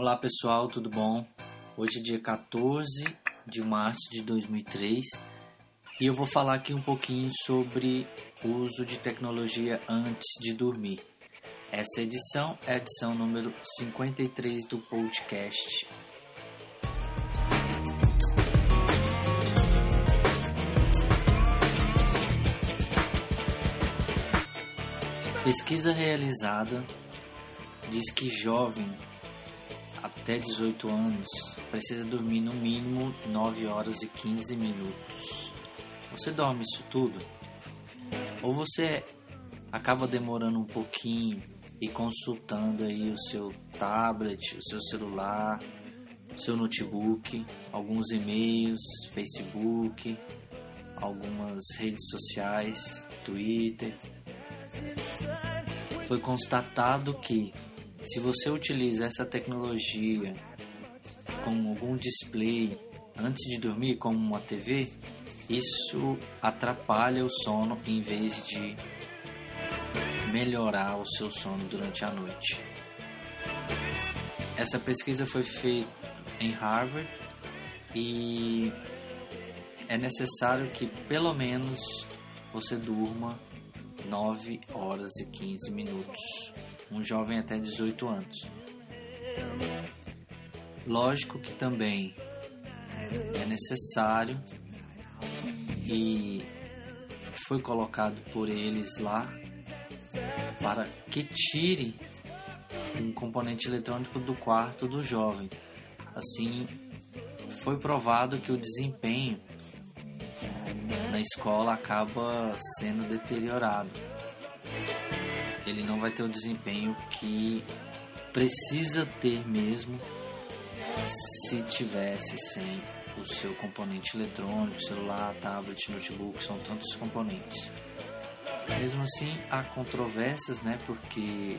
Olá pessoal, tudo bom? Hoje é dia 14 de março de 2003 e eu vou falar aqui um pouquinho sobre o uso de tecnologia antes de dormir. Essa edição é a edição número 53 do podcast. Pesquisa realizada diz que jovem até 18 anos precisa dormir no mínimo 9 horas e 15 minutos. Você dorme isso tudo? Ou você acaba demorando um pouquinho e consultando aí o seu tablet, o seu celular, o seu notebook, alguns e-mails, Facebook, algumas redes sociais, Twitter. Foi constatado que se você utiliza essa tecnologia com algum display antes de dormir, como uma TV, isso atrapalha o sono em vez de melhorar o seu sono durante a noite. Essa pesquisa foi feita em Harvard e é necessário que pelo menos você durma 9 horas e 15 minutos um jovem até 18 anos. Lógico que também é necessário e foi colocado por eles lá para que tire um componente eletrônico do quarto do jovem. Assim, foi provado que o desempenho na escola acaba sendo deteriorado ele não vai ter o desempenho que precisa ter mesmo se tivesse sem o seu componente eletrônico, celular, tablet, notebook, são tantos componentes. Mesmo assim, há controvérsias, né? Porque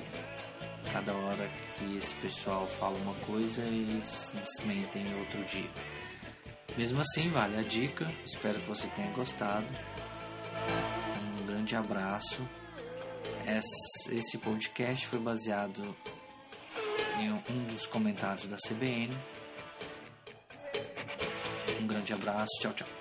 cada hora que esse pessoal fala uma coisa, eles desmentem outro dia. Mesmo assim, vale a dica. Espero que você tenha gostado. Um grande abraço esse podcast foi baseado em um dos comentários da CBN. Um grande abraço, tchau, tchau.